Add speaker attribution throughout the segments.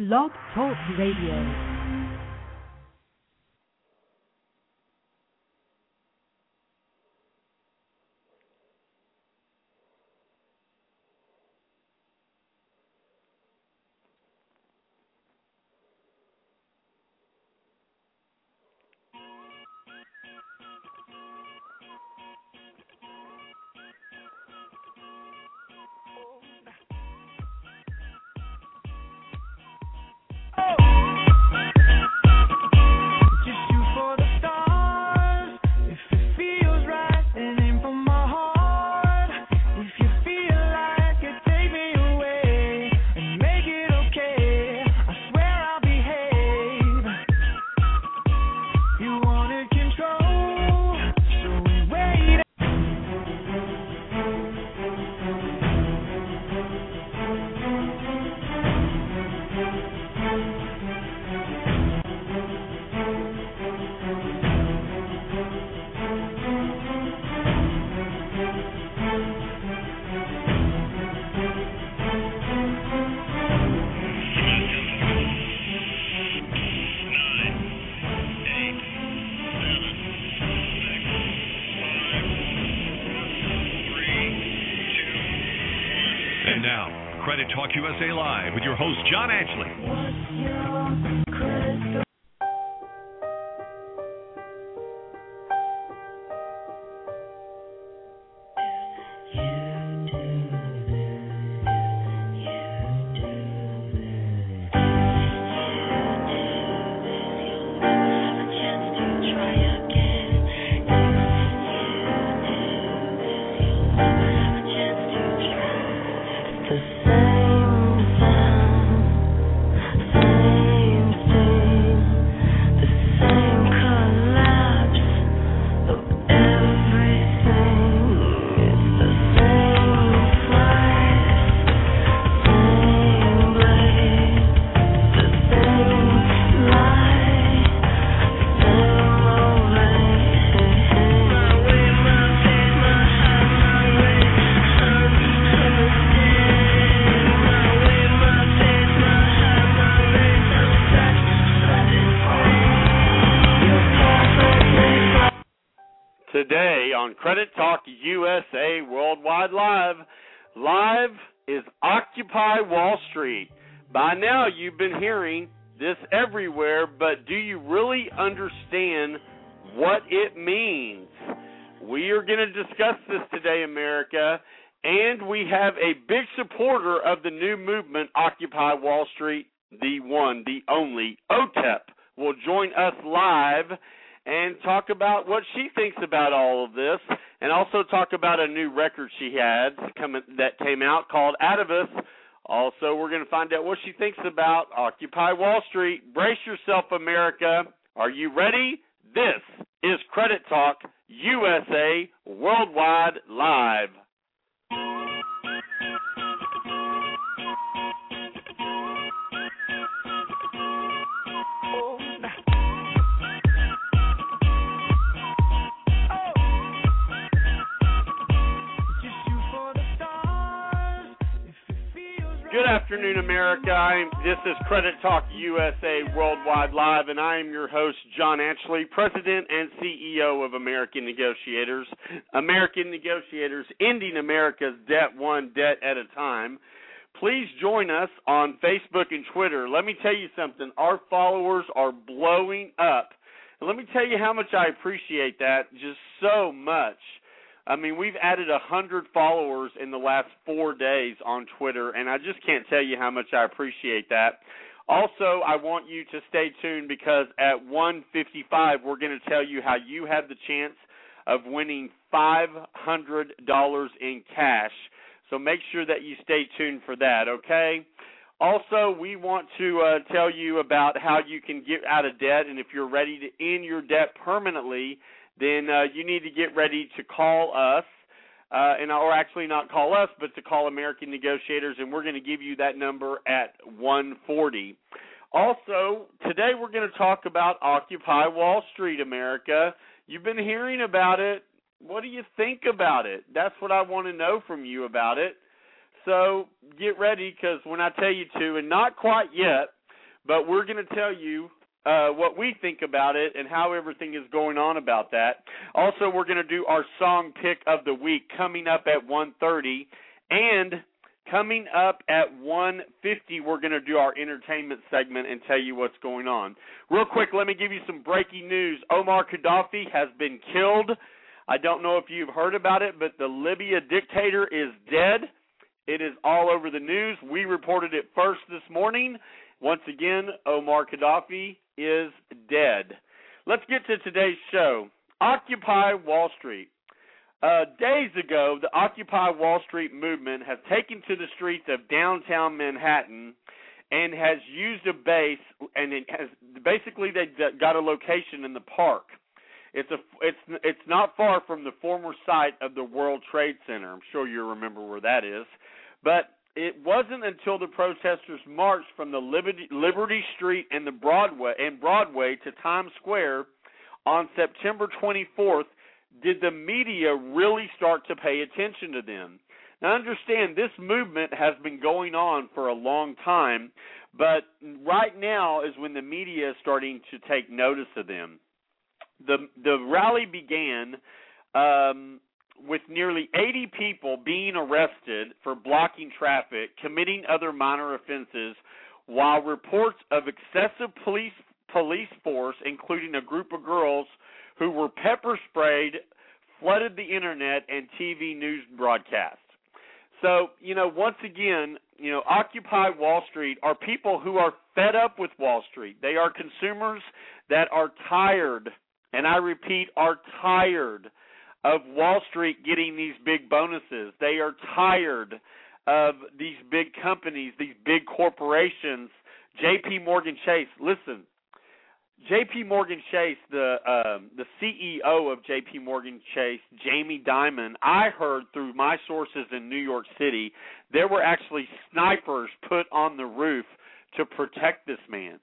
Speaker 1: Blog Talk Radio.
Speaker 2: at
Speaker 3: Credit Talk USA Worldwide Live. Live is Occupy Wall Street. By now, you've been hearing this everywhere, but do you really understand what it means? We are going to discuss this today, America, and we have a big supporter of the new movement, Occupy Wall Street, the one, the only, OTEP, will join us live and talk about what she thinks about all of this, and also talk about a new record she had coming that came out called Atavist. Also, we're going to find out what she thinks about Occupy Wall Street. Brace yourself, America. Are you ready? This is Credit Talk USA Worldwide Live. President and CEO of American Negotiators. American Negotiators, ending America's debt one debt at a time. Please join us on Facebook and Twitter. Let me tell you something. Our followers are blowing up. And let me tell you how much I appreciate that just so much. I mean, we've added a hundred followers in the last four days on Twitter, and I just can't tell you how much I appreciate that. Also, I want you to stay tuned because at 155 we're going to tell you how you have the chance of winning $500 in cash. So make sure that you stay tuned for that, okay? Also, we want to uh, tell you about how you can get out of debt, and if you're ready to end your debt permanently, then uh, you need to get ready to call us uh, and or actually not call us, but to call American Negotiators, and we're going to give you that number at 140. Also, today we're going to talk about Occupy Wall Street, America. You've been hearing about it. What do you think about it? That's what I want to know from you about it. So get ready because when I tell you to, and not quite yet, but we're going to tell you uh, what we think about it and how everything is going on about that. Also, we're going to do our song pick of the week coming up at 1:30, and coming up at 1:50, we're going to do our entertainment segment and tell you what's going on. Real quick, let me give you some breaking news. Omar Gaddafi has been killed. I don't know if you've heard about it, but the Libya dictator is dead. It is all over the news. We reported it first this morning. Once again, Omar Gaddafi is dead. Let's get to today's show. Occupy Wall Street. Uh, days ago, the Occupy Wall Street movement has taken to the streets of downtown Manhattan and has used a base, and it has basically they got a location in the park. It's a it's it's not far from the former site of the World Trade Center. I'm sure you remember where that is. But it wasn't until the protesters marched from the Liberty, Liberty Street and the Broadway and Broadway to Times Square on September 24th did the media really start to pay attention to them. Now understand this movement has been going on for a long time, but right now is when the media is starting to take notice of them. The the rally began um, with nearly 80 people being arrested for blocking traffic, committing other minor offenses, while reports of excessive police police force, including a group of girls who were pepper sprayed, flooded the internet and TV news broadcasts. So, you know, once again, you know, Occupy Wall Street are people who are fed up with Wall Street. They are consumers that are tired, and I repeat, are tired of Wall Street getting these big bonuses. They are tired of these big companies, these big corporations. J.P. Morgan Chase, listen. J.P. Morgan Chase, the um, the CEO of J.P. Morgan Chase, Jamie Dimon. I heard through my sources in New York City, there were actually snipers put on the roof to protect this man.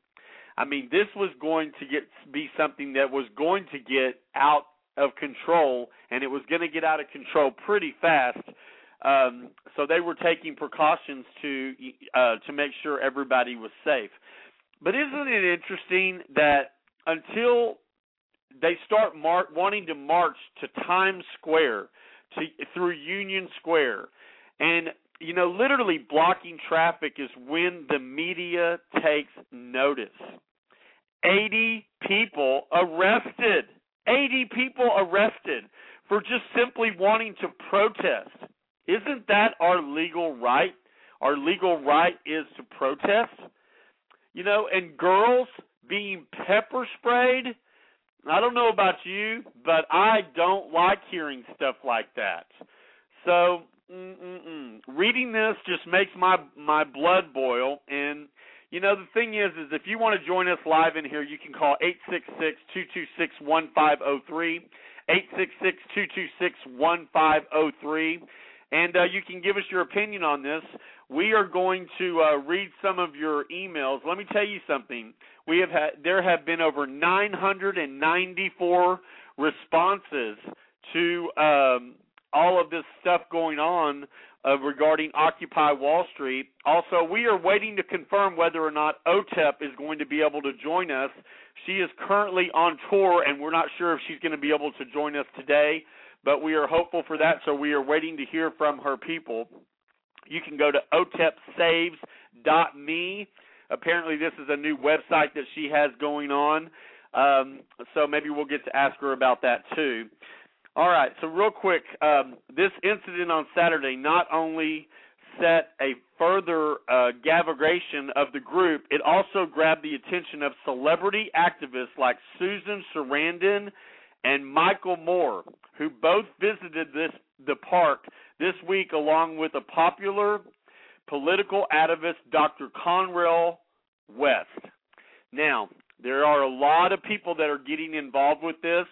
Speaker 3: I mean, this was going to get be something that was going to get out of control, and it was going to get out of control pretty fast. Um, so they were taking precautions to uh, to make sure everybody was safe. But isn't it interesting that until they start mar- wanting to march to Times Square, to through Union Square, and you know, literally blocking traffic is when the media takes notice. 80 people arrested. 80 people arrested for just simply wanting to protest. Isn't that our legal right? Our legal right is to protest. You know, and girls being pepper sprayed. I don't know about you, but I don't like hearing stuff like that. So, mm-mm-mm. reading this just makes my my blood boil and you know, the thing is, is if you want to join us live in here, you can call eight six six two two six one five zero oh three, eight six six two two six one five zero oh three, and uh, you can give us your opinion on this. We are going to uh, read some of your emails. Let me tell you something. We have had there have been over 994 responses to um, all of this stuff going on uh, regarding Occupy Wall Street. Also, we are waiting to confirm whether or not OTEP is going to be able to join us. She is currently on tour, and we're not sure if she's going to be able to join us today, but we are hopeful for that, so we are waiting to hear from her people. You can go to otepsaves.me. Apparently, this is a new website that she has going on, um, so maybe we'll get to ask her about that too. All right, so real quick, um, this incident on Saturday not only set a further uh, gavigation of the group, it also grabbed the attention of celebrity activists like Susan Sarandon and Michael Moore, who both visited this the park this week along with a popular political activist, Dr. Cornel West. Now, there are a lot of people that are getting involved with this.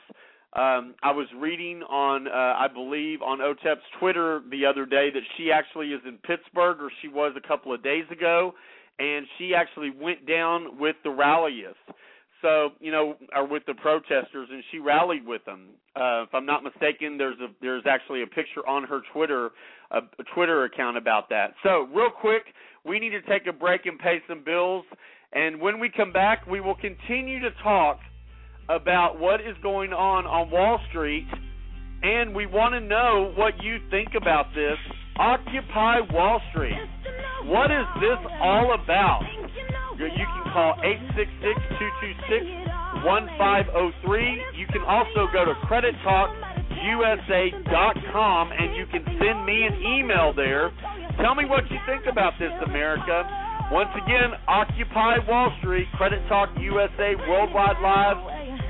Speaker 3: Um, I was reading on, uh, I believe, on OTEP's Twitter the other day that she actually is in Pittsburgh, or she was a couple of days ago, and she actually went down with the rallyists. So you know, or with the protesters, and she rallied with them. Uh, if I'm not mistaken, there's a there's actually a picture on her Twitter, a, a Twitter account about that. So real quick, we need to take a break and pay some bills And when we come back, we will continue to talk about what is going on on Wall Street, and we want to know what you think about this. Occupy Wall Street. What is this all about? You can call 866-226-1503. You can also go to credittalkusa.com and you can send me an email there. Tell me what you think about this, America. Once again, Occupy Wall Street, Credit Talk USA Worldwide Live.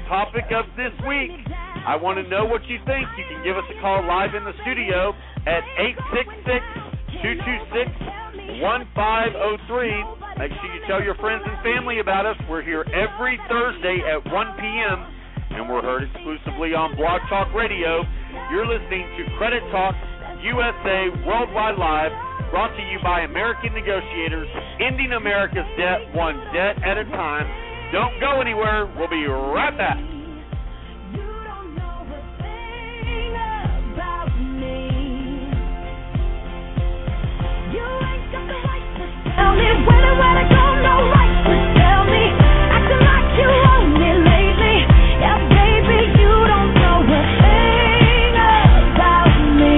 Speaker 3: Topic of this week. I want to know what you think. You can give us a call live in the studio at 866 226 1503. Make sure you tell your friends and family about us. We're here every Thursday at 1 p.m. and we're heard exclusively on Blog Talk Radio. You're listening to Credit Talk USA Worldwide Live, brought to you by American Negotiators, ending America's debt one debt at a time. Don't go anywhere. We'll be right back.
Speaker 4: Tell me when and where to go, no right tell me. Acting like you own me lately. Yeah, baby, you don't know a thing about me.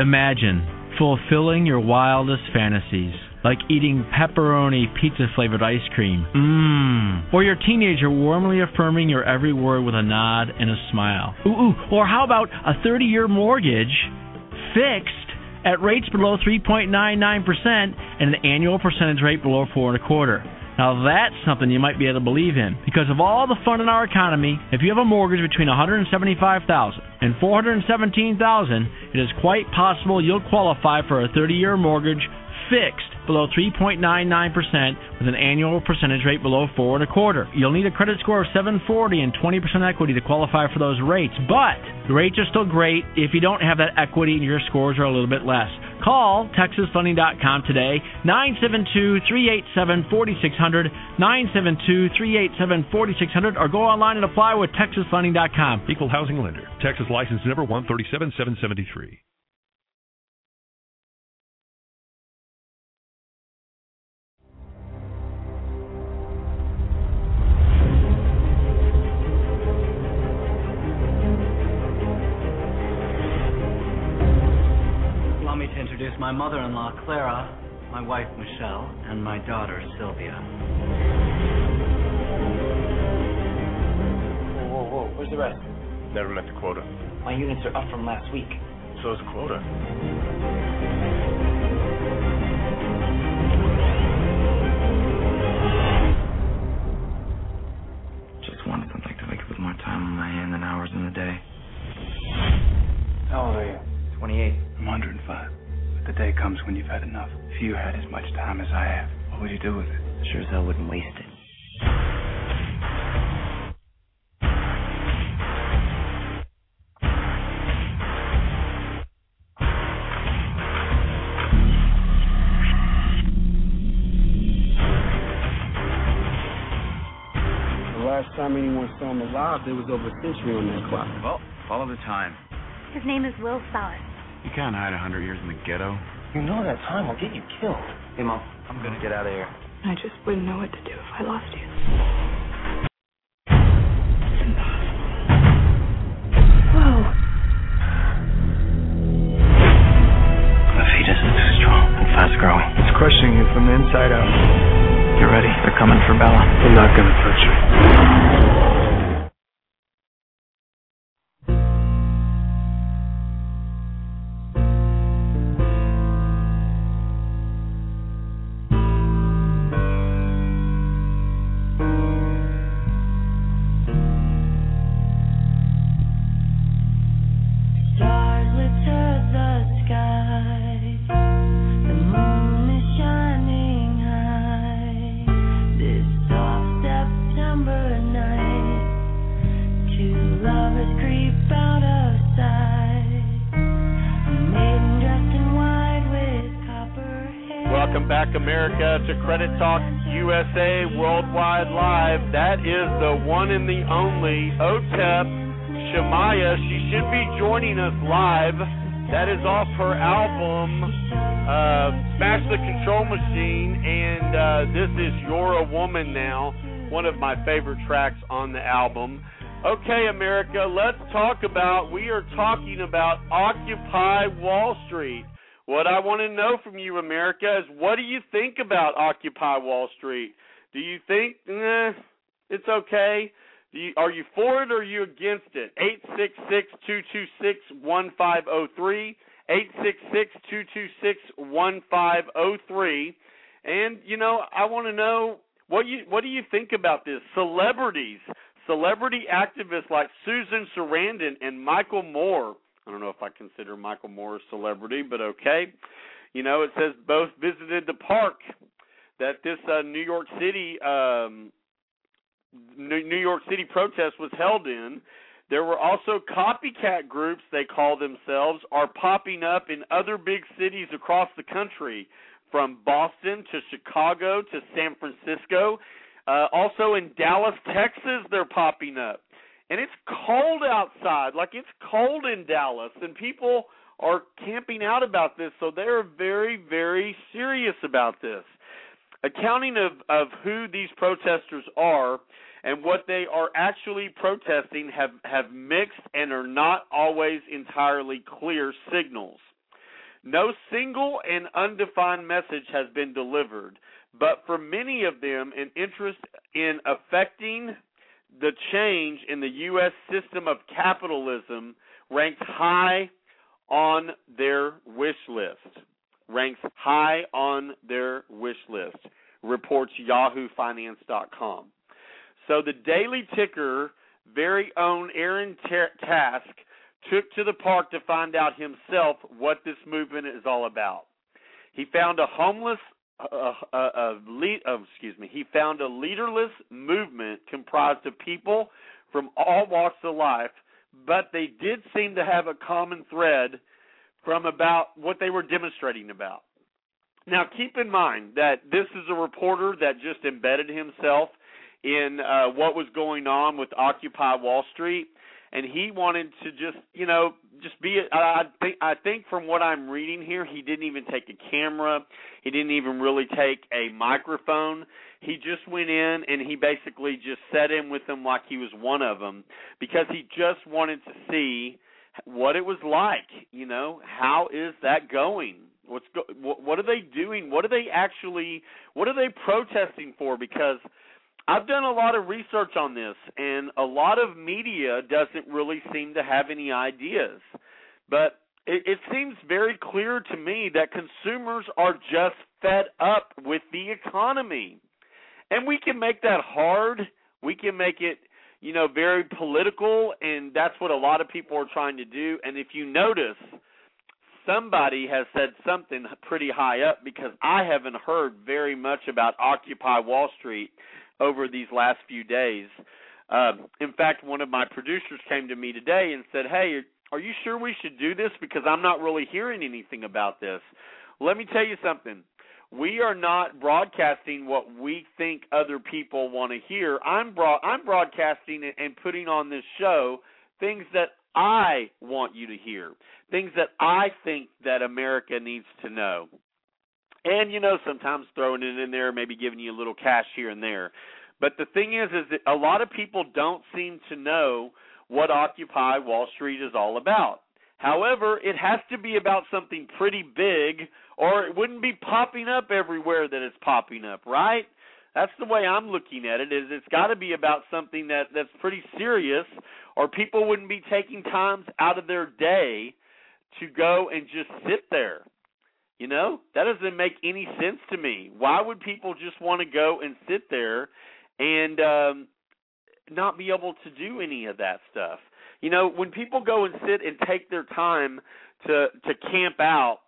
Speaker 5: Imagine fulfilling your wildest fantasies, like eating pepperoni pizza flavored ice cream. Mmm. Or your teenager warmly affirming your every word with a nod and a smile. Ooh, ooh. Or how about a 30 year mortgage fixed at rates below 3.99% and an annual percentage rate below four and a quarter. Now that's something you might be able to believe in because of all the fun in our economy. If you have a mortgage between 175,000 and 417,000, it is quite possible you'll qualify for a 30-year mortgage fixed below 3.99% with an annual percentage rate below four and a quarter. You'll need a credit score of 740 and 20% equity to qualify for those rates, but the rates are still great if you don't have that equity and your scores are a little bit less. Call TexasFunding.com today, 972-387-4600, 972-387-4600, or go online and apply with TexasFunding.com.
Speaker 6: Equal housing lender. Texas license number 137773.
Speaker 7: Me to introduce my mother-in-law, Clara, my wife, Michelle, and my daughter, Sylvia.
Speaker 8: Whoa, whoa, whoa. Where's the rest?
Speaker 9: Never met the quota.
Speaker 8: My units are up from last week.
Speaker 9: So is the quota.
Speaker 10: Just wanted something to wake up with more time on my hand than hours in the day.
Speaker 8: How old are you?
Speaker 10: 28.
Speaker 11: I'm 105. But the day comes when you've had enough. If you had as much time as I have, what would you do with it?
Speaker 10: Sure as hell wouldn't waste it.
Speaker 12: The last time anyone saw him alive, there was over a century on that clock.
Speaker 10: Well, follow the time.
Speaker 13: His name is Will Salas.
Speaker 10: You can't hide a hundred years in the ghetto.
Speaker 8: You know that time will get you killed.
Speaker 10: Hey, Mom, I'm gonna get out of here.
Speaker 13: I just wouldn't know what to do if I lost you. It's impossible. Whoa.
Speaker 10: The fetus is too strong and fast growing.
Speaker 11: It's crushing you from the inside out.
Speaker 10: You're ready? They're coming for Bella.
Speaker 11: They're not gonna touch her.
Speaker 3: Credit Talk USA Worldwide Live. That is the one and the only OTEP Shamaya. She should be joining us live. That is off her album Uh, Smash the Control Machine, and uh, this is You're a Woman Now, one of my favorite tracks on the album. Okay, America, let's talk about. We are talking about Occupy Wall Street. What I want to know from you, America, is what do you think about Occupy Wall Street? Do you think eh, it's okay? You, are you for it or are you against it? Eight six six two two six one five zero three. Eight six six two two six one five zero three. And you know, I want to know what you what do you think about this? Celebrities, celebrity activists like Susan Sarandon and Michael Moore. I don't know if I consider Michael Moore a celebrity, but okay. You know, it says both visited the park that this uh, New York City um, New York City protest was held in. There were also copycat groups, they call themselves, are popping up in other big cities across the country, from Boston to Chicago to San Francisco. Uh, also in Dallas, Texas, they're popping up. And it's cold outside, like it's cold in Dallas, and people are camping out about this, so they're very, very serious about this. Accounting of, of who these protesters are and what they are actually protesting have, have mixed and are not always entirely clear signals. No single and undefined message has been delivered, but for many of them, an interest in affecting the change in the U.S. system of capitalism ranks high on their wish list. Ranks high on their wish list, reports YahooFinance.com. So the Daily Ticker very own Aaron Task took to the park to find out himself what this movement is all about. He found a homeless uh, uh, lead, uh, excuse me, he found a leaderless movement comprised of people from all walks of life, but they did seem to have a common thread from about what they were demonstrating about. Now, keep in mind that this is a reporter that just embedded himself in uh, what was going on with Occupy Wall Street, and he wanted to just, you know, just be. I think I think from what I'm reading here, he didn't even take a camera. He didn't even really take a microphone. He just went in and he basically just sat in with them like he was one of them because he just wanted to see what it was like. You know, how is that going? What's go- what are they doing? What are they actually? What are they protesting for? Because I've done a lot of research on this, and a lot of media doesn't really seem to have any ideas. But it, it seems very clear to me that consumers are just fed up with the economy. And we can make that hard. We can make it, you know, very political, and that's what a lot of people are trying to do. And if you notice, somebody has said something pretty high up because I haven't heard very much about Occupy Wall Street over these last few days. Um, in fact, one of my producers came to me today and said, "Hey, are you sure we should do this? Because I'm not really hearing anything about this." Let me tell you something. We are not broadcasting what we think other people want to hear. I'm I'm broadcasting and putting on this show things that I want you to hear, things that I think that America needs to know and you know sometimes throwing it in there, maybe giving you a little cash here and there. But the thing is, is that a lot of people don't seem to know what Occupy Wall Street is all about. However, it has to be about something pretty big, or it wouldn't be popping up everywhere that it's popping up, right? That's the way I'm looking at it. Is it's got to be about something that that's pretty serious, or people wouldn't be taking times out of their day to go and just sit there. You know, that doesn't make any sense to me. Why would people just want to go and sit there and um not be able to do any of that stuff? You know, when people go and sit and take their time to to camp out,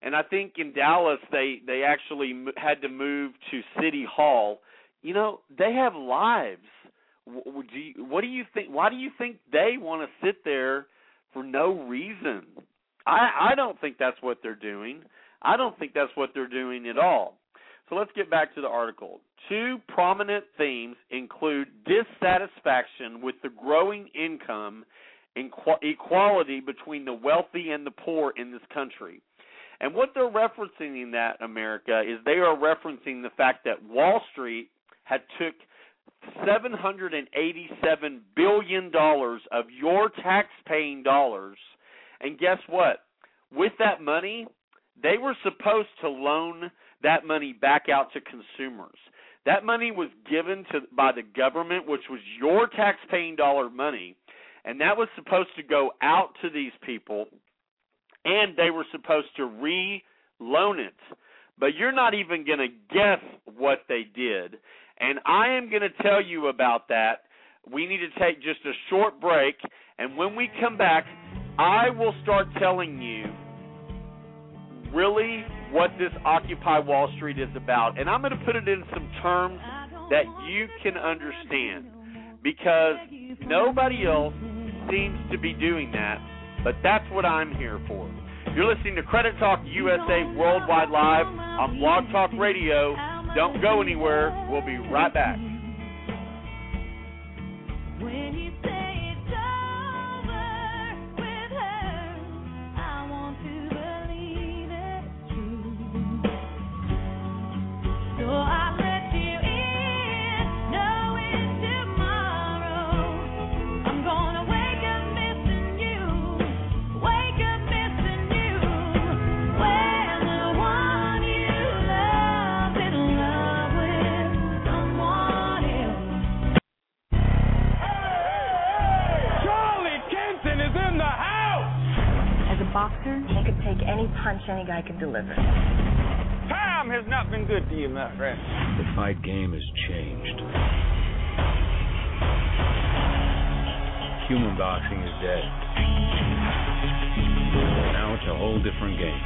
Speaker 3: and I think in Dallas they they actually had to move to City Hall. You know, they have lives. Do you, what do you think? Why do you think they want to sit there for no reason? I I don't think that's what they're doing. I don't think that's what they're doing at all. So let's get back to the article. Two prominent themes include dissatisfaction with the growing income and equality between the wealthy and the poor in this country. And what they're referencing in that America is they are referencing the fact that Wall Street had took 787 billion dollars of your tax-paying dollars and guess what? With that money, they were supposed to loan that money back out to consumers. That money was given to by the government, which was your tax-paying dollar money, and that was supposed to go out to these people and they were supposed to re-loan it. But you're not even going to guess what they did. And I am going to tell you about that. We need to take just a short break, and when we come back, I will start telling you really what this Occupy Wall Street is about. And I'm going to put it in some terms that you can understand because nobody else seems to be doing that, but that's what I'm here for. You're listening to Credit Talk USA Worldwide Live on Blog Talk Radio. Don't go anywhere. We'll be right back.
Speaker 14: Any guy could deliver.
Speaker 15: Time has not been good to you, my friend.
Speaker 16: The fight game has changed. Human boxing is dead. Now it's a whole different game.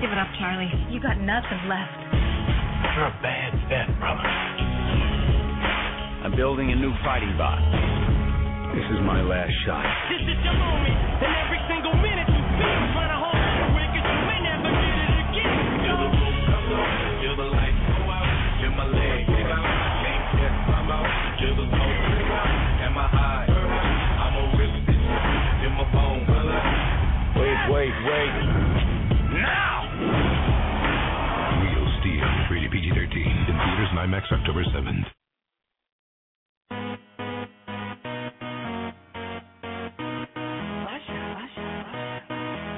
Speaker 14: Give it up, Charlie. You got nothing left.
Speaker 16: You're a bad bet, brother. I'm building a new fighting box. This is my last shot.
Speaker 15: This is your moment, and every single minute
Speaker 16: Wait, wait, wait.
Speaker 17: Now!
Speaker 6: Real Steel, rated PG-13. In theaters and IMAX October 7th.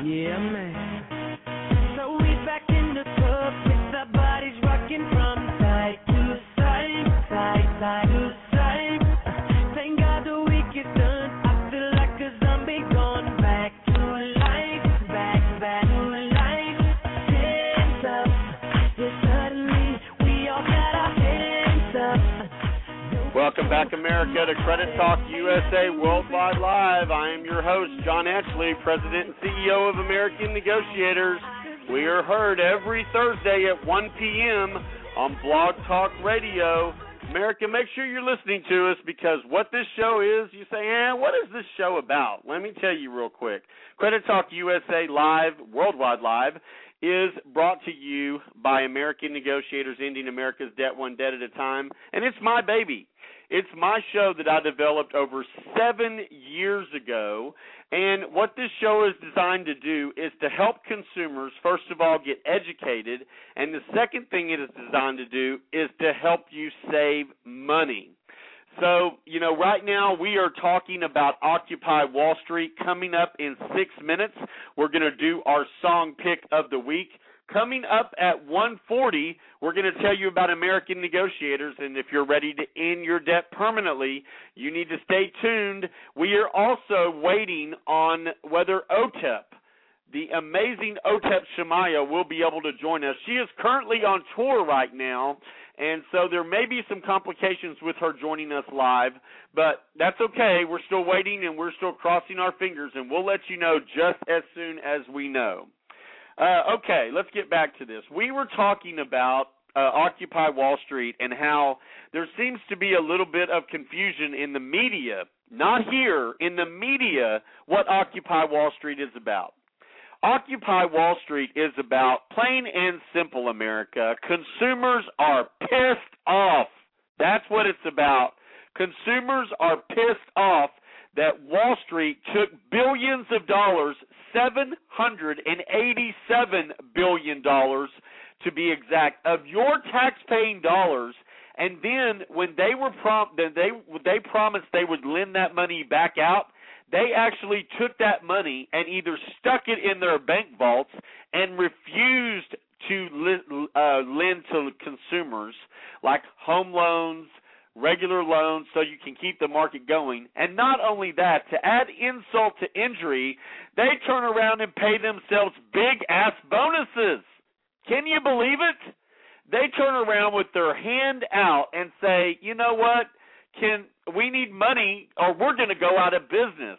Speaker 4: Yeah, man.
Speaker 3: Welcome back, America, to Credit Talk USA Worldwide Live. I am your host, John Ashley, President and CEO of American Negotiators. We are heard every Thursday at 1 p.m. on Blog Talk Radio. America, make sure you're listening to us because what this show is, you say, eh, what is this show about? Let me tell you real quick. Credit Talk USA Live, Worldwide Live, is brought to you by American Negotiators Ending America's Debt One Debt at a Time, and it's my baby. It's my show that I developed over seven years ago. And what this show is designed to do is to help consumers, first of all, get educated. And the second thing it is designed to do is to help you save money. So, you know, right now we are talking about Occupy Wall Street. Coming up in six minutes, we're going to do our song pick of the week. Coming up at 140, we're going to tell you about American Negotiators, and if you're ready to end your debt permanently, you need to stay tuned. We are also waiting on whether OTEP, the amazing OTEP Shamaya, will be able to join us. She is currently on tour right now, and so there may be some complications with her joining us live, but that's okay. We're still waiting, and we're still crossing our fingers, and we'll let you know just as soon as we know. Uh, okay, let's get back to this. We were talking about uh, Occupy Wall Street and how there seems to be a little bit of confusion in the media, not here, in the media, what Occupy Wall Street is about. Occupy Wall Street is about plain and simple America. Consumers are pissed off. That's what it's about. Consumers are pissed off that Wall Street took billions of dollars 787 billion dollars to be exact of your tax-paying dollars. And then when they were prom then they they promised they would lend that money back out they actually took that money and either stuck it in their bank vaults and refused to li- uh, lend to consumers like home loans regular loans so you can keep the market going. And not only that, to add insult to injury, they turn around and pay themselves big ass bonuses. Can you believe it? They turn around with their hand out and say, "You know what? Can we need money or we're going to go out of business."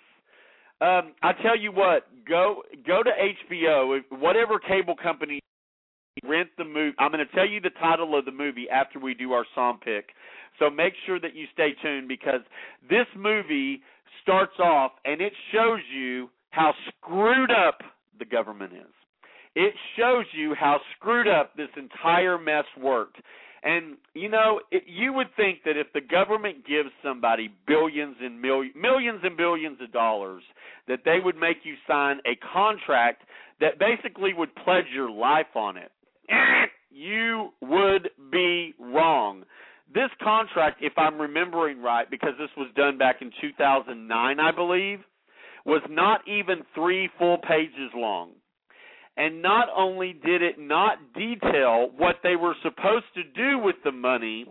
Speaker 3: Um, I tell you what, go go to HBO, whatever cable company rent the movie. I'm going to tell you the title of the movie after we do our song pick. So make sure that you stay tuned because this movie starts off and it shows you how screwed up the government is. It shows you how screwed up this entire mess worked. And you know, it, you would think that if the government gives somebody billions and millions, millions and billions of dollars, that they would make you sign a contract that basically would pledge your life on it. You would be wrong. This contract, if I'm remembering right, because this was done back in 2009, I believe, was not even three full pages long. And not only did it not detail what they were supposed to do with the money,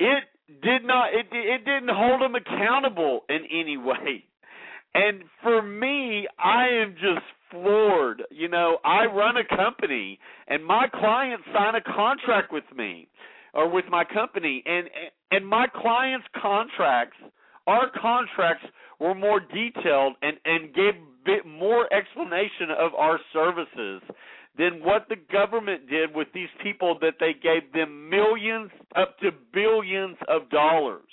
Speaker 3: it did not it it didn't hold them accountable in any way. And for me, I am just floored. You know, I run a company and my clients sign a contract with me or with my company and and my clients contracts our contracts were more detailed and and gave bit more explanation of our services than what the government did with these people that they gave them millions up to billions of dollars.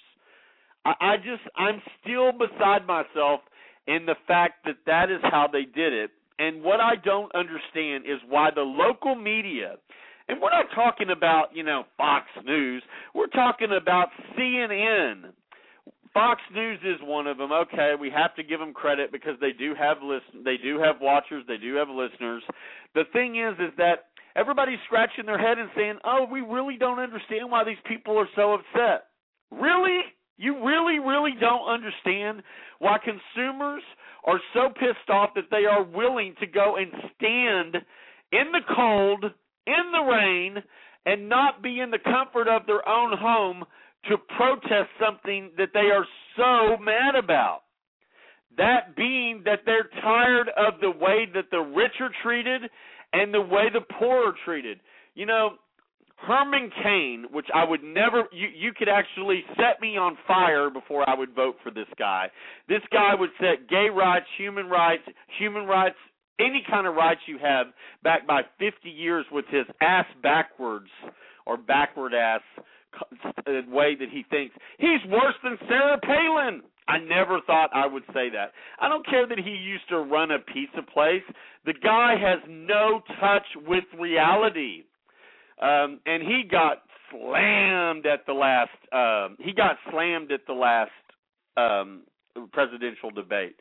Speaker 3: I, I just I'm still beside myself in the fact that that is how they did it. And what I don't understand is why the local media and we're not talking about, you know, Fox News. We're talking about CNN. Fox News is one of them. Okay, we have to give them credit because they do have listen they do have watchers, they do have listeners. The thing is is that everybody's scratching their head and saying, "Oh, we really don't understand why these people are so upset." Really? You really really don't understand why consumers are so pissed off that they are willing to go and stand in the cold in the rain and not be in the comfort of their own home to protest something that they are so mad about. That being that they're tired of the way that the rich are treated and the way the poor are treated. You know, Herman Cain, which I would never you you could actually set me on fire before I would vote for this guy. This guy would set gay rights, human rights, human rights any kind of rights you have back by 50 years with his ass backwards or backward ass uh, way that he thinks. He's worse than Sarah Palin. I never thought I would say that. I don't care that he used to run a pizza place. The guy has no touch with reality. Um and he got slammed at the last um he got slammed at the last um presidential debate.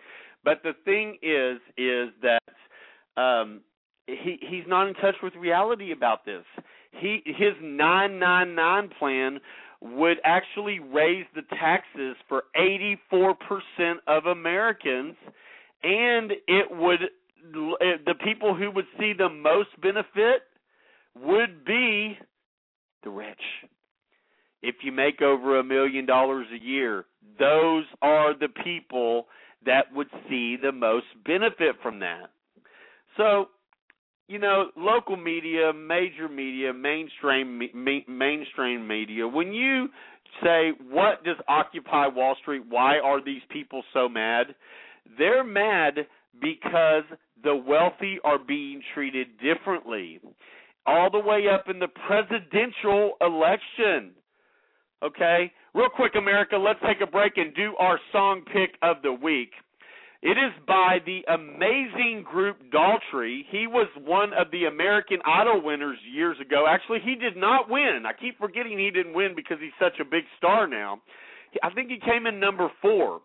Speaker 3: But the thing is is that um, he he's not in touch with reality about this. He his 999 plan would actually raise the taxes for 84% of Americans and it would the people who would see the most benefit would be the rich. If you make over a million dollars a year, those are the people that would see the most benefit from that. So, you know, local media, major media, mainstream me, mainstream media, when you say what does Occupy Wall Street, why are these people so mad? They're mad because the wealthy are being treated differently. All the way up in the presidential election. Okay? Real quick, America, let's take a break and do our song pick of the week. It is by the amazing group Daughtry. He was one of the American Idol winners years ago. Actually, he did not win. I keep forgetting he didn't win because he's such a big star now. I think he came in number four.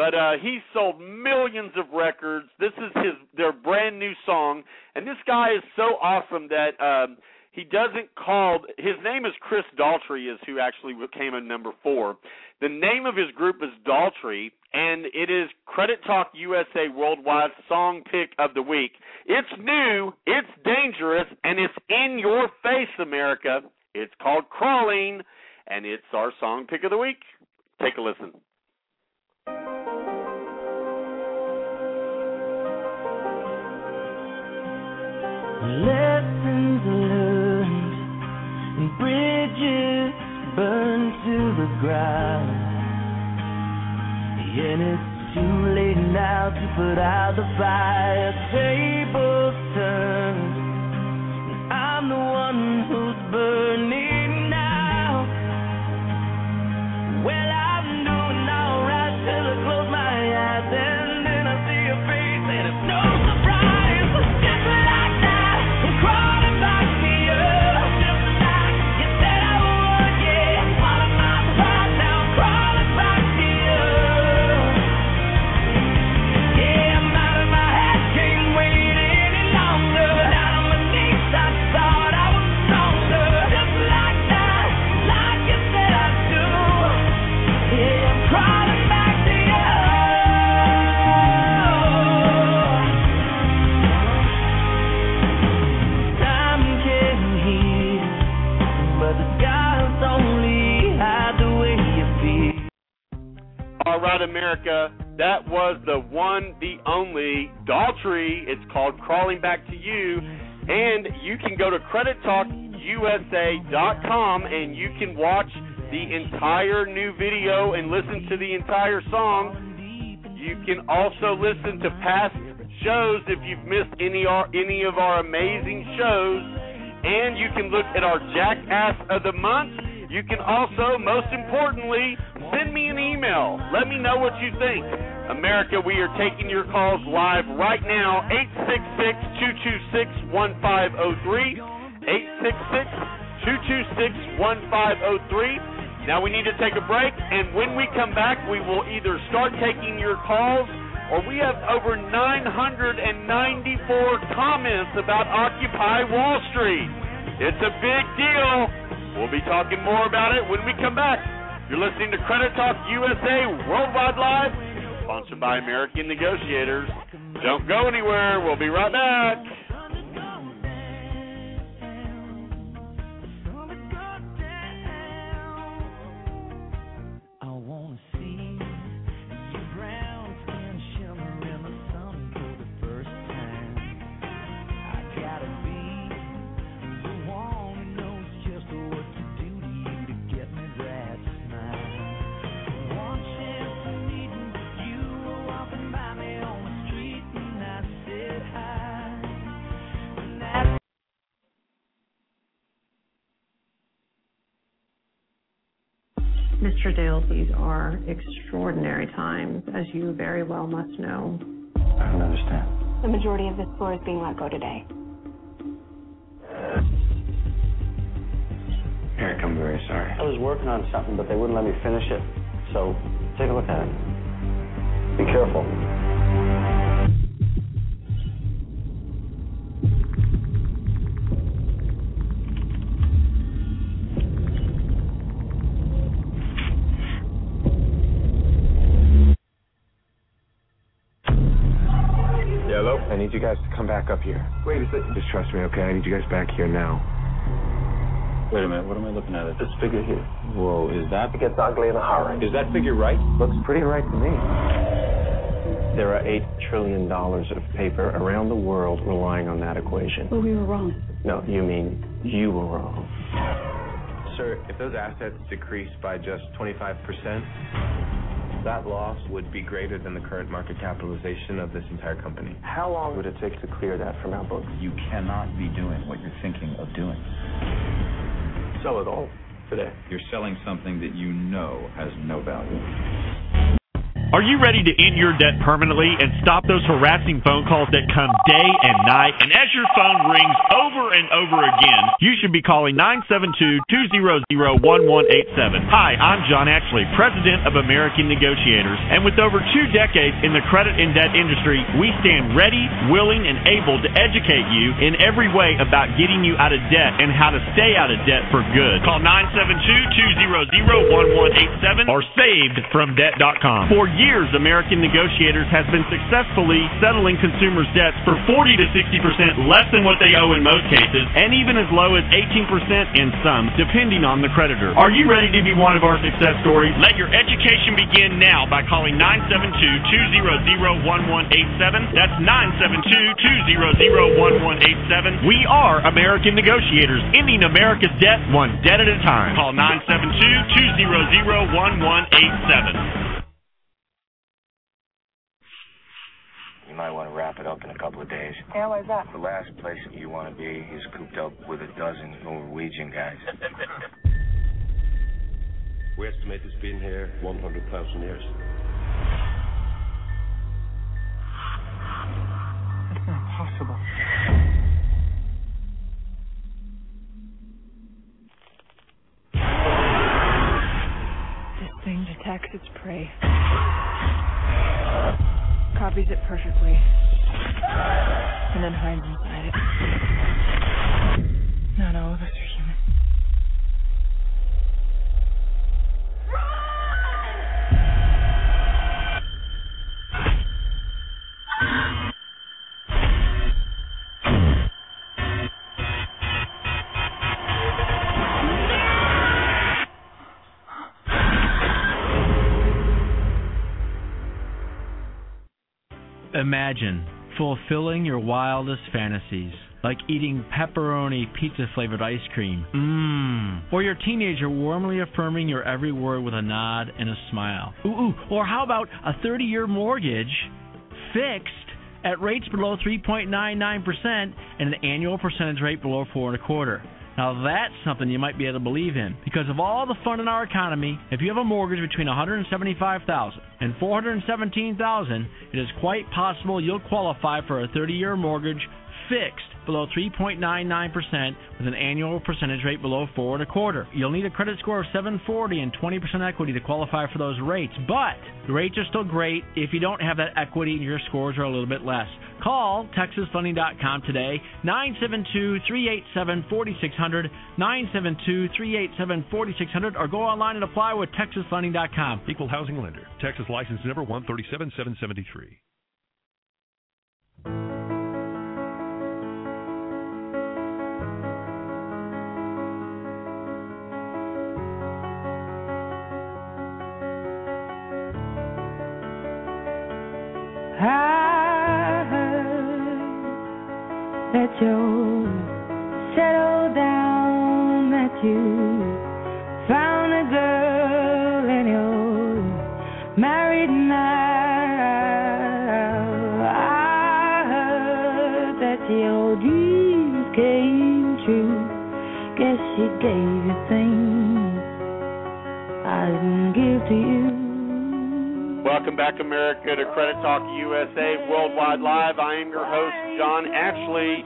Speaker 3: But uh, he sold millions of records. This is his their brand new song, and this guy is so awesome that um, he doesn't call. His name is Chris Daughtry, is who actually came in number four. The name of his group is Daughtry, and it is Credit Talk USA Worldwide Song Pick of the Week. It's new, it's dangerous, and it's in your face, America. It's called Crawling, and it's our song pick of the week. Take a listen.
Speaker 18: Lessons learned and bridges burned to the ground. And it's too late now to put out the fire. Tables
Speaker 3: America. That was the one, the only Daughtry. It's called Crawling Back to You. And you can go to credittalkusa.com and you can watch the entire new video and listen to the entire song. You can also listen to past shows if you've missed any any of our amazing shows. And you can look at our Jackass of the Month. You can also, most importantly, send me an email. Let me know what you think. America, we are taking your calls live right now. 866-226-1503. 866-226-1503. Now we need to take a break, and when we come back, we will either start taking your calls or we have over 994 comments about Occupy Wall Street. It's a big deal. We'll be talking more about it when we come back. You're listening to Credit Talk USA Worldwide Live, sponsored by American Negotiators. Don't go anywhere. We'll be right back.
Speaker 19: Mr. Dale, these are extraordinary times, as you very well must know.
Speaker 11: I don't understand.
Speaker 14: The majority of this floor is being let go today.
Speaker 10: Eric, I'm very sorry.
Speaker 20: I was working on something, but they wouldn't let me finish it. So take a look at it. Be careful.
Speaker 9: Need you guys to come back up here. Wait a second. Just trust me, okay? I need you guys back here now.
Speaker 21: Wait a minute, what am I looking at?
Speaker 20: This figure here.
Speaker 21: Whoa, is that
Speaker 20: It gets ugly in a hurry.
Speaker 21: is that figure right?
Speaker 20: Looks pretty right to me. There are eight trillion dollars of paper around the world relying on that equation.
Speaker 19: But we were wrong.
Speaker 20: No, you mean you were wrong.
Speaker 9: Sir, if those assets decrease by just 25%, that loss would be greater than the current market capitalization of this entire company.
Speaker 20: How long would it take to clear that from our books?
Speaker 21: You cannot be doing what you're thinking of doing.
Speaker 20: Sell it all today.
Speaker 21: You're selling something that you know has no value.
Speaker 22: Are you ready to end your debt permanently and stop those harassing phone calls that come day and night? And as your phone rings over and over again, you should be calling 972-200-1187. Hi, I'm John Ashley, President of American Negotiators. And with over two decades in the credit and debt industry, we stand ready, willing, and able to educate you in every way about getting you out of debt and how to stay out of debt for good. Call 972-200-1187 or savedfromdebt.com. For years, American Negotiators has been successfully settling consumers' debts for 40 to 60% less than what they owe in most cases, and even as low as 18% in some, depending on the creditor. Are you ready to be one of our success stories? Let your education begin now by calling 972-200-1187. That's 972-200-1187. We are American Negotiators, ending America's debt one debt at a time. Call 972-200-1187.
Speaker 10: You might want to wrap it up in a couple of days.
Speaker 14: Yeah, why's that?
Speaker 10: The last place you want to be is cooped up with a dozen Norwegian guys.
Speaker 16: We estimate it's been here 100,000 years.
Speaker 12: That's not possible.
Speaker 13: This thing detects its prey. Copies it perfectly. And then hides inside it. Not all of us are human.
Speaker 5: Imagine fulfilling your wildest fantasies, like eating pepperoni pizza flavored ice cream. Mmm. Or your teenager warmly affirming your every word with a nod and a smile. Ooh, ooh. Or how about a 30 year mortgage fixed at rates below 3.99% and an annual percentage rate below four and a quarter? Now that's something you might be able to believe in because of all the fun in our economy. If you have a mortgage between 175,000 and 417,000, it is quite possible you'll qualify for a 30-year mortgage fixed below 3.99% with an annual percentage rate below four and a quarter. You'll need a credit score of 740 and 20% equity to qualify for those rates, but the rates are still great if you don't have that equity and your scores are a little bit less. Call TexasFunding.com today, 972-387-4600, 972-387-4600, or go online and apply with TexasFunding.com.
Speaker 2: Equal housing lender. Texas license number 137773.
Speaker 4: That you settled down, that you
Speaker 3: back, America, to Credit Talk USA Worldwide Live. I am your host, John Ashley.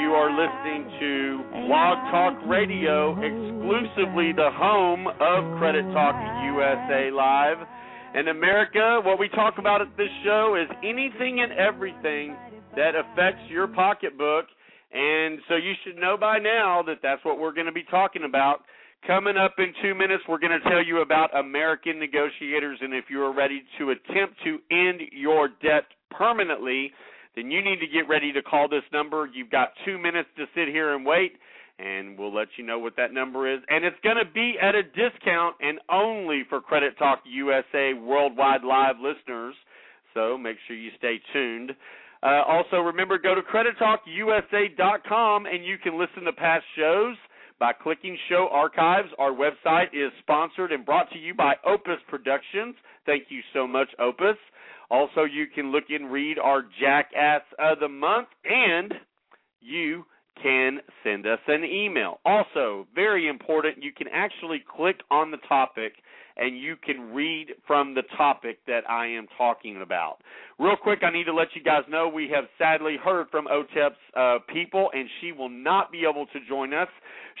Speaker 3: You are listening to Blog Talk Radio, exclusively the home of Credit Talk USA Live. In America, what we talk about at this show is anything and everything that affects your pocketbook. And so you should know by now that that's what we're going to be talking about. Coming up in two minutes, we're going to tell you about American negotiators, and if you are ready to attempt to end your debt permanently, then you need to get ready to call this number. You've got two minutes to sit here and wait, and we'll let you know what that number is. And it's going to be at a discount and only for Credit Talk USA Worldwide Live listeners, so make sure you stay tuned. Uh, also, remember, go to credittalkusa.com and you can listen to past shows by clicking Show Archives. Our website is sponsored and brought to you by Opus Productions. Thank you so much, Opus. Also, you can look and read our Jackass of the Month, and you can send us an email. Also, very important, you can actually click on the topic and you can read from the topic that I am talking about. Real quick, I need to let you guys know we have sadly heard from OTEP's uh, people, and she will not be able to join us.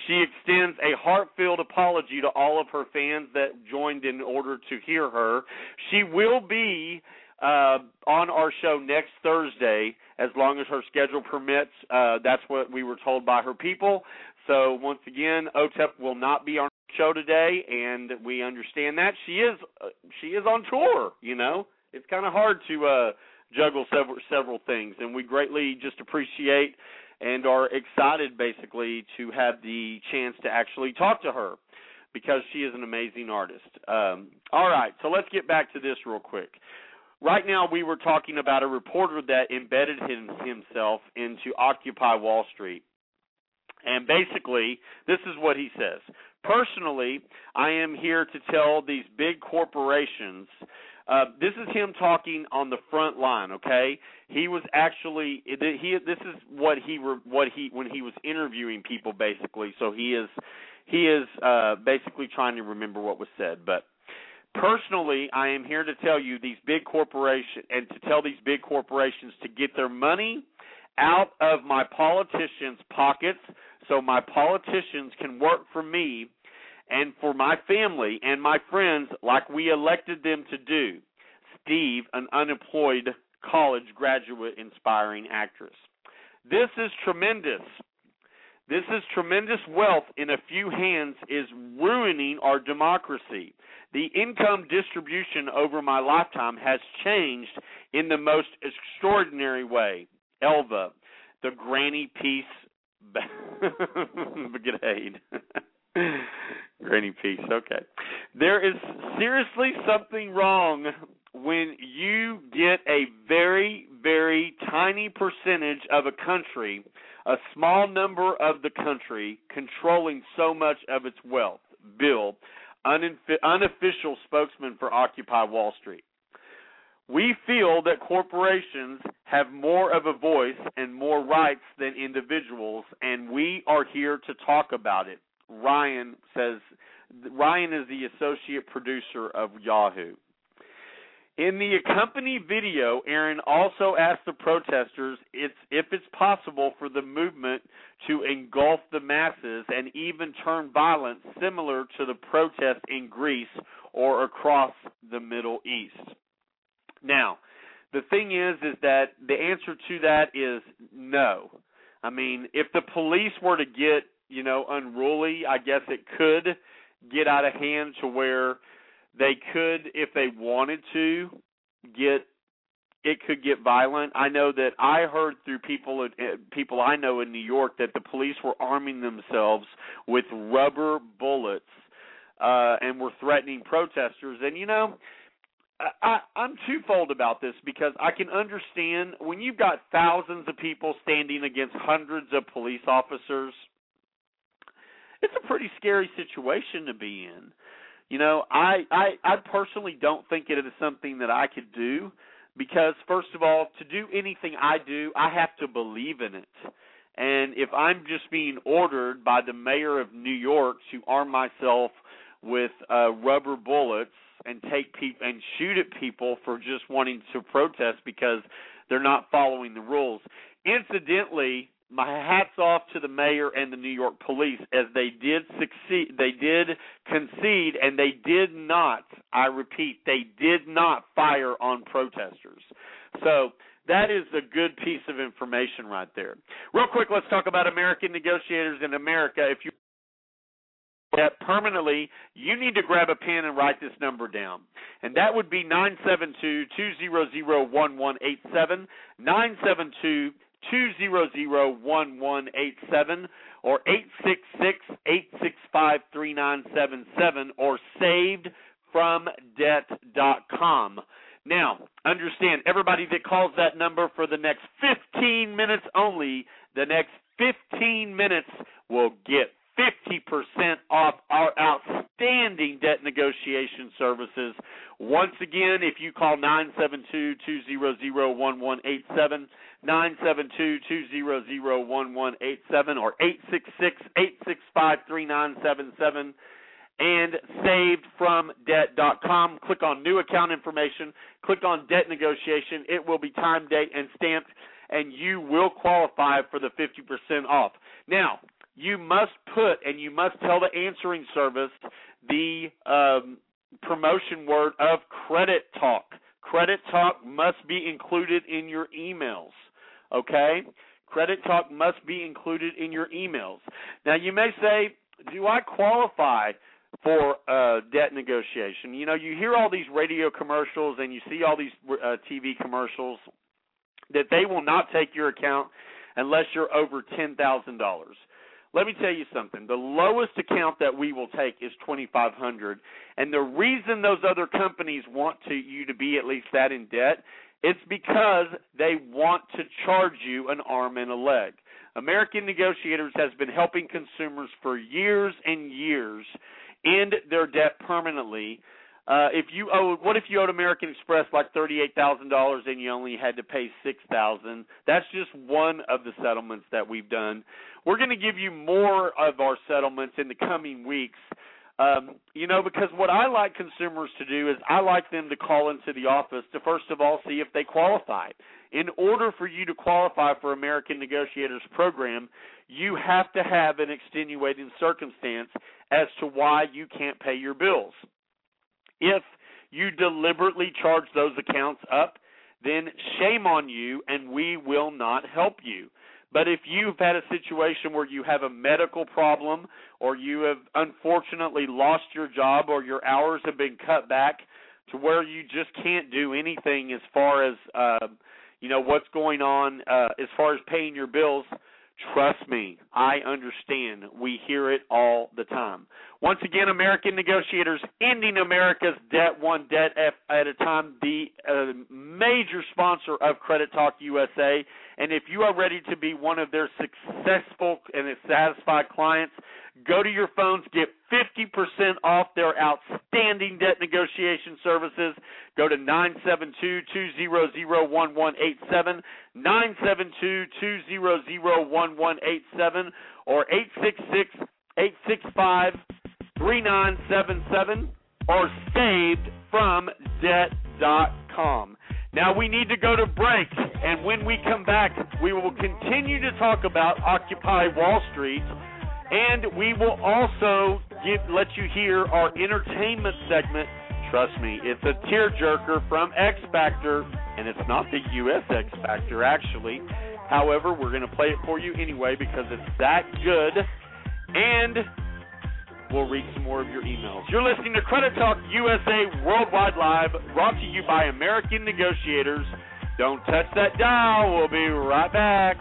Speaker 3: She extends a heartfelt apology to all of her fans that joined in order to hear her. She will be uh, on our show next Thursday, as long as her schedule permits. Uh, that's what we were told by her people. So once again, OTEP will not be on show today, and we understand that she is uh, she is on tour. You know, it's kind of hard to uh, juggle several several things, and we greatly just appreciate and are excited basically to have the chance to actually talk to her because she is an amazing artist. Um, all right, so let's get back to this real quick. Right now, we were talking about a reporter that embedded him, himself into Occupy Wall Street. And basically, this is what he says. Personally, I am here to tell these big corporations. Uh, this is him talking on the front line. Okay, he was actually he. This is what he what he when he was interviewing people basically. So he is he is uh, basically trying to remember what was said, but personally, I am here to tell you these big corporations and to tell these big corporations to get their money out of my politicians' pockets so my politicians can work for me and for my family and my friends like we elected them to do. Steve, an unemployed college graduate inspiring actress. This is tremendous. This is tremendous wealth in a few hands is ruining our democracy. The income distribution over my lifetime has changed in the most extraordinary way. Elva, the granny peace brigade. granny peace. Okay. There is seriously something wrong when you get a very, very tiny percentage of a country, a small number of the country, controlling so much of its wealth. Bill, unofficial spokesman for Occupy Wall Street. We feel that corporations have more of a voice and more rights than individuals, and we are here to talk about it. Ryan says, Ryan is the associate producer of Yahoo. In the accompanying video, Aaron also asked the protesters if it's possible for the movement to engulf the masses and even turn violent, similar to the protests in Greece or across the Middle East. Now, the thing is, is that the answer to that is no. I mean, if the police were to get, you know, unruly, I guess it could get out of hand to where they could, if they wanted to, get it could get violent. I know that I heard through people uh, people I know in New York that the police were arming themselves with rubber bullets uh and were threatening protesters. And you know, I, I'm twofold about this because I can understand when you've got thousands of people standing against hundreds of police officers, it's a pretty scary situation to be in. You know, I, I I personally don't think it is something that I could do because first of all, to do anything I do, I have to believe in it. And if I'm just being ordered by the mayor of New York to arm myself with uh rubber bullets and take people and shoot at people for just wanting to protest because they're not following the rules. Incidentally, my hats off to the mayor and the New York police as they did succeed they did concede and they did not I repeat they did not fire on protesters. So that is a good piece of information right there. Real quick, let's talk about American negotiators in America. If you that permanently, you need to grab a pen and write this number down. And that would be 972 200 1187, 972 200 1187, or 866 865 3977, or savedfromdebt.com. Now, understand, everybody that calls that number for the next 15 minutes only, the next 15 minutes will get 50% off our outstanding debt negotiation services. Once again, if you call 972-200-1187, 972-200-1187 or 866-865-3977, and savedfromdebt.com. Click on new account information, click on debt negotiation. It will be time, date, and stamped, and you will qualify for the 50% off. Now, you must put and you must tell the answering service the um, promotion word of credit talk. Credit talk must be included in your emails. Okay? Credit talk must be included in your emails. Now, you may say, do I qualify for uh, debt negotiation? You know, you hear all these radio commercials and you see all these uh, TV commercials that they will not take your account unless you're over $10,000. Let me tell you something. The lowest account that we will take is 2500 and the reason those other companies want to you to be at least that in debt it's because they want to charge you an arm and a leg. American Negotiators has been helping consumers for years and years end their debt permanently. Uh, if you owe, what if you owed American Express like thirty-eight thousand dollars and you only had to pay six thousand? That's just one of the settlements that we've done. We're going to give you more of our settlements in the coming weeks. Um, you know, because what I like consumers to do is I like them to call into the office to first of all see if they qualify. In order for you to qualify for American Negotiators program, you have to have an extenuating circumstance as to why you can't pay your bills. If you deliberately charge those accounts up, then shame on you and we will not help you. But if you've had a situation where you have a medical problem or you have unfortunately lost your job or your hours have been cut back to where you just can't do anything as far as uh you know what's going on uh as far as paying your bills, Trust me, I understand. We hear it all the time. Once again, American Negotiators ending America's debt one debt at a time, the uh, major sponsor of Credit Talk USA. And if you are ready to be one of their successful and satisfied clients, go to your phones, get 50% off their outstanding debt negotiation services. Go to 972-200-1187, 972-200-1187, or 866-865-3977, or savedfromdebt.com. Now we need to go to break, and when we come back, we will continue to talk about Occupy Wall Street, and we will also give, let you hear our entertainment segment. Trust me, it's a tearjerker from X Factor, and it's not the U.S. X Factor actually. However, we're going to play it for you anyway because it's that good, and we'll read some more of your emails. You're listening to Credit Talk USA Worldwide Live, brought to you by American Negotiators. Don't touch that dial. We'll be right back.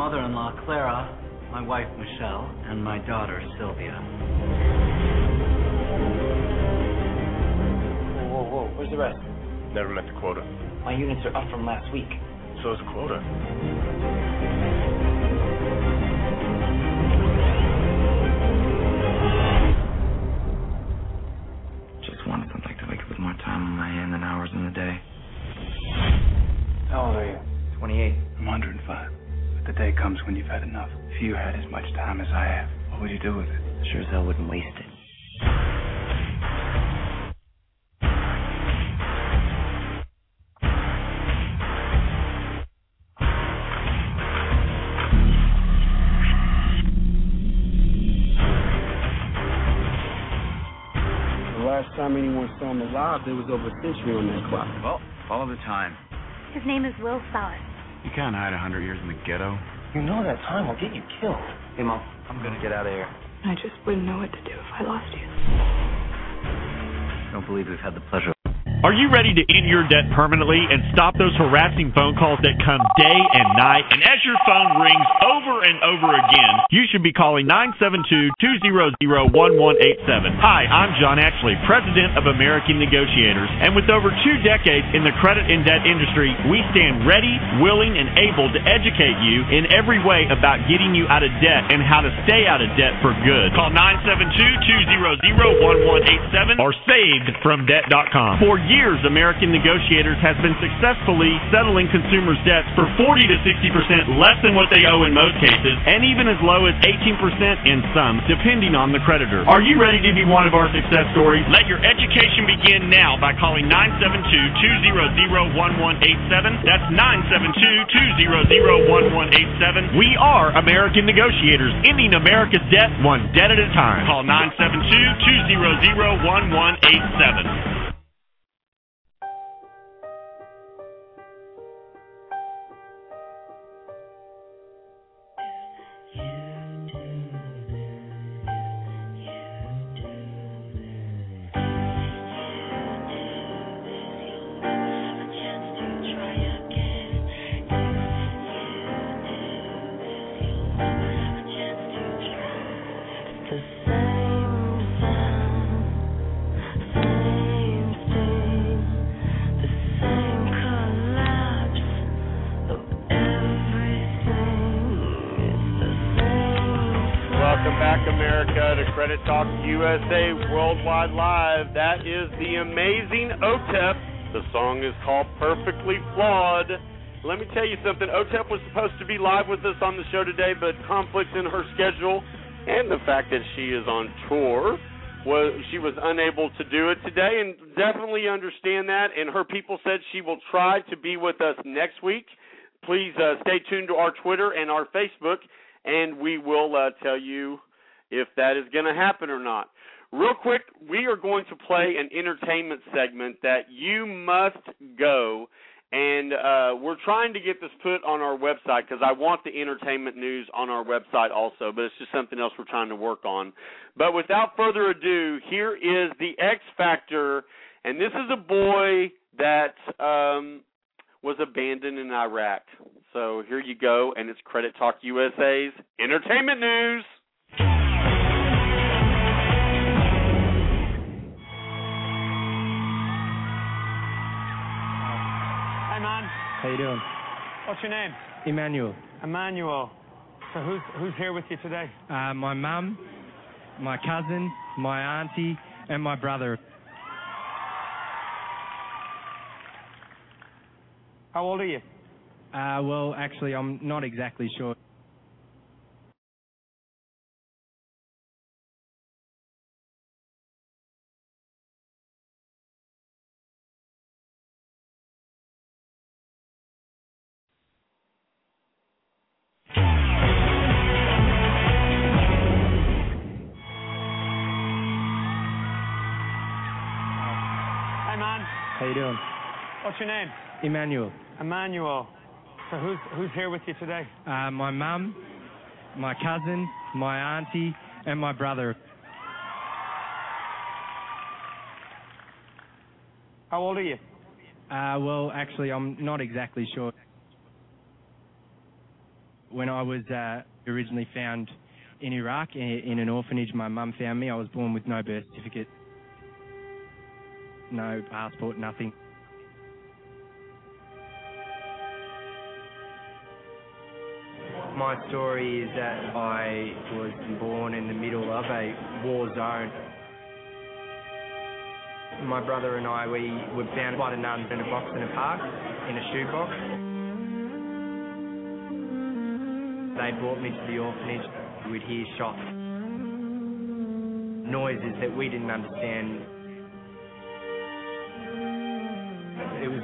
Speaker 23: Mother-in-law, Clara, my wife, Michelle, and my daughter, Sylvia.
Speaker 8: Whoa, whoa, whoa. Where's the rest?
Speaker 9: Never met the quota.
Speaker 8: My units are up from last week.
Speaker 9: So is the quota.
Speaker 11: Comes when you've had enough. If you had as much time as I have, what would you do with it?
Speaker 20: Sure as hell wouldn't waste it.
Speaker 12: The last time anyone saw him alive, there was over a century on that clock.
Speaker 21: Well, follow the time.
Speaker 4: His name is Will Salas.
Speaker 21: You can't hide a hundred years in the ghetto.
Speaker 8: You know that time will get you killed.
Speaker 20: Hey, Mom, I'm gonna get out of here.
Speaker 13: I just wouldn't know what to do if I lost you.
Speaker 20: Don't believe we've had the pleasure.
Speaker 22: Are you ready to end your debt permanently and stop those harassing phone calls that come day and night? And as your phone rings over and over again, you should be calling 972-200-1187. Hi, I'm John Ashley, President of American Negotiators. And with over two decades in the credit and debt industry, we stand ready, willing, and able to educate you in every way about getting you out of debt and how to stay out of debt for good. Call 972-200-1187 or savedfromdebt.com. For years, American negotiators has been successfully settling consumers' debts for 40 to 60% less than what they owe in most cases, and even as low as 18% in some, depending on the creditor. Are you ready to be one of our success stories? Let your education begin now by calling 972-200-1187. That's 972-200-1187. We are American negotiators, ending America's debt one debt at a time. Call
Speaker 3: 972 200 1187. USA Worldwide Live. That is the amazing OTEP. The song is called Perfectly Flawed. Let me tell you something. OTEP was supposed to be live with us on the show today, but conflicts in her schedule and the fact that she is on tour was she was unable to do it today and definitely understand that and her people said she will try to be with us next week please uh, stay tuned to our twitter and our facebook and we will uh, tell you if that is going to happen or not. Real quick, we are going to play an entertainment segment that you must go. And uh, we're trying to get this put on our website because I want the entertainment news on our website also, but it's just something else we're trying to work on. But without further ado, here is the X Factor, and this is a boy that um, was abandoned in Iraq. So here you go, and it's Credit Talk USA's entertainment news.
Speaker 24: Doing?
Speaker 25: What's your name?
Speaker 24: Emmanuel.
Speaker 25: Emmanuel. So who's who's here with you today?
Speaker 24: Uh, my mum, my cousin, my auntie, and my brother.
Speaker 25: How old are you?
Speaker 24: Uh, well, actually, I'm not exactly sure.
Speaker 25: Your name?
Speaker 24: Emmanuel.
Speaker 25: Emmanuel. So who's who's here with you today?
Speaker 24: Uh, my mum, my cousin, my auntie, and my brother.
Speaker 25: How old are you?
Speaker 24: Uh, well, actually, I'm not exactly sure. When I was uh, originally found in Iraq in, in an orphanage, my mum found me. I was born with no birth certificate, no passport, nothing. My story is that I was born in the middle of a war zone. My brother and I, we were found by the nuns in a box in a park, in a shoebox. They brought me to the orphanage. We'd hear shots, noises that we didn't understand.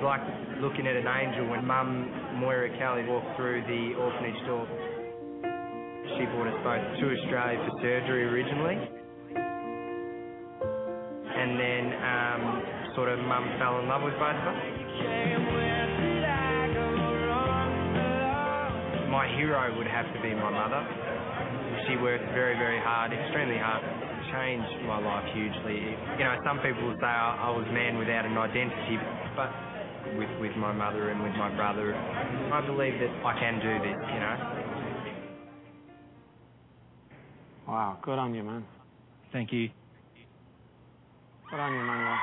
Speaker 24: Like looking at an angel when Mum Moira Kelly walked through the orphanage door. She brought us both to Australia for surgery originally. And then um, sort of Mum fell in love with both of us. My hero would have to be my mother. she worked very, very hard, extremely hard. Changed my life hugely. You know, some people say I, was man without an identity, but with with my mother and with my brother, I believe that I can do this. You know.
Speaker 25: Wow, good on you, man.
Speaker 24: Thank you.
Speaker 25: Good on you, Manuel.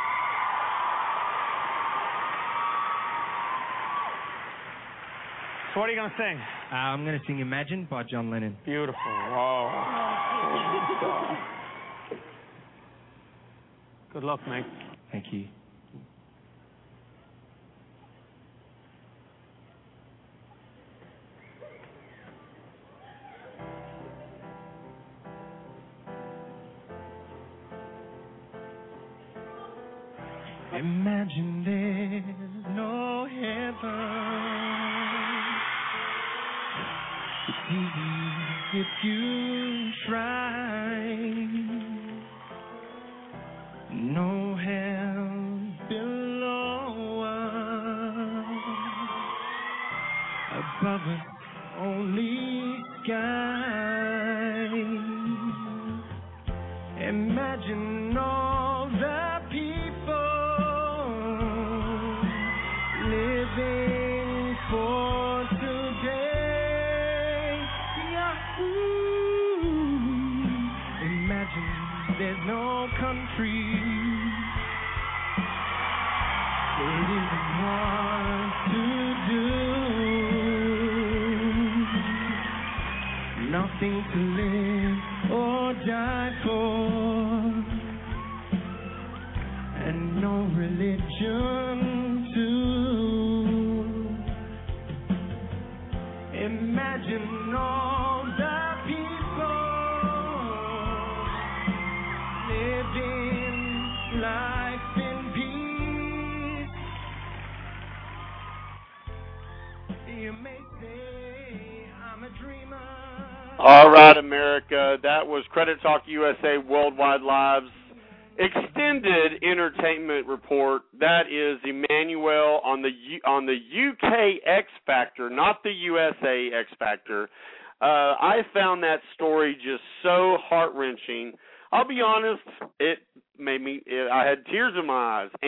Speaker 25: So what are you going to sing?
Speaker 24: Uh, I'm going to sing Imagine by John Lennon.
Speaker 25: Beautiful. Whoa. Good luck, mate.
Speaker 24: Thank you. Imagine there's no heaven. It's easy if you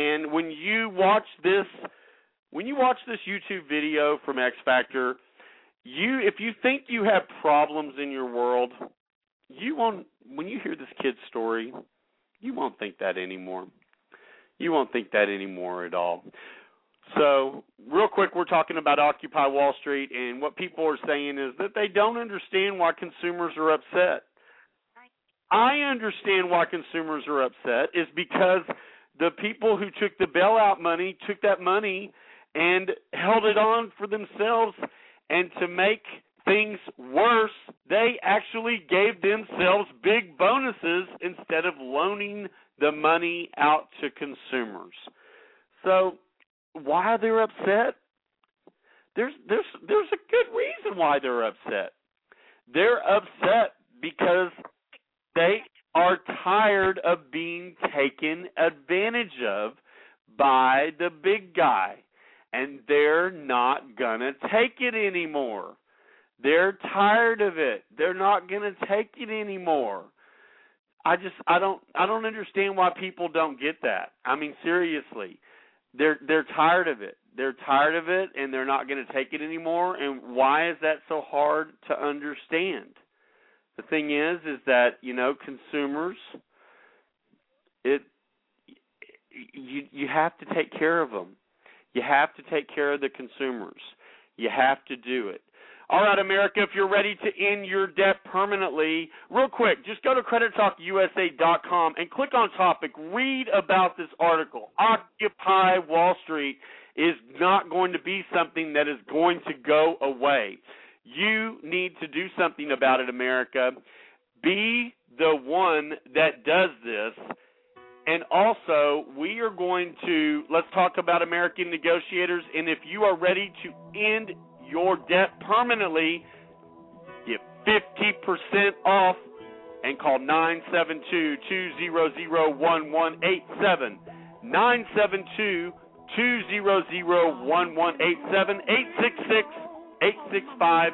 Speaker 24: And
Speaker 3: when you watch this, when you watch this YouTube video from X Factor, you if you think you have problems in your world, you won't. When you hear this kid's story, you won't think that anymore. You won't think that anymore at all. So, real quick, we're talking about Occupy Wall Street, and what people are saying is that they don't understand why consumers are upset. I understand why consumers are upset is because the people who took the bailout money took that money and held it on for themselves and to make things worse, they actually gave themselves big bonuses instead of loaning the money out to consumers. So, why they're upset? There's there's there's a good reason why they're upset. They're upset because they are tired of being taken advantage of by the big guy and they're not going to take it anymore. They're tired of it. They're not going to take it anymore. I just I don't I don't understand why people don't get that. I mean seriously. They're they're tired of it. They're tired of it and they're not going to take it anymore and why is that so hard to understand? The thing is is that, you know, consumers it you you have to take care of them. You have to take care of the consumers. You have to do it. All right, America, if you're ready to end your debt permanently, real quick, just go to credittalkusa.com and click on topic. Read about this article. Occupy Wall Street is not going to be something that is going to go away. You need to do something about it, America. Be the one that does this. And also, we are going to let's talk about American negotiators. And if you are ready to end your debt permanently, get 50% off and call 972 200 1187. 972 200 1187. 866 865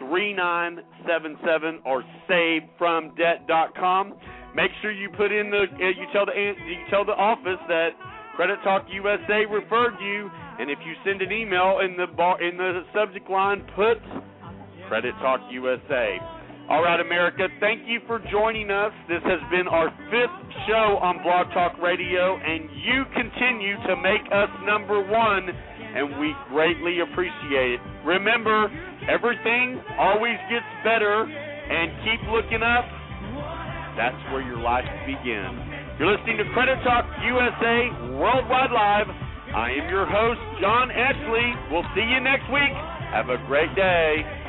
Speaker 3: 3977 or savefromdebt.com. Make sure you put in the uh, you tell the you tell the office that Credit Talk USA referred you, and if you send an email in the bar in the subject line, put Credit Talk USA. All right, America, thank you for joining us. This has been our fifth show on Blog Talk Radio, and you continue to make us number one, and we greatly appreciate it. Remember, everything always gets better, and keep looking up. That's where your life begins. You're listening to Credit Talk USA Worldwide Live. I am your host, John Ashley. We'll see you next week. Have a great day.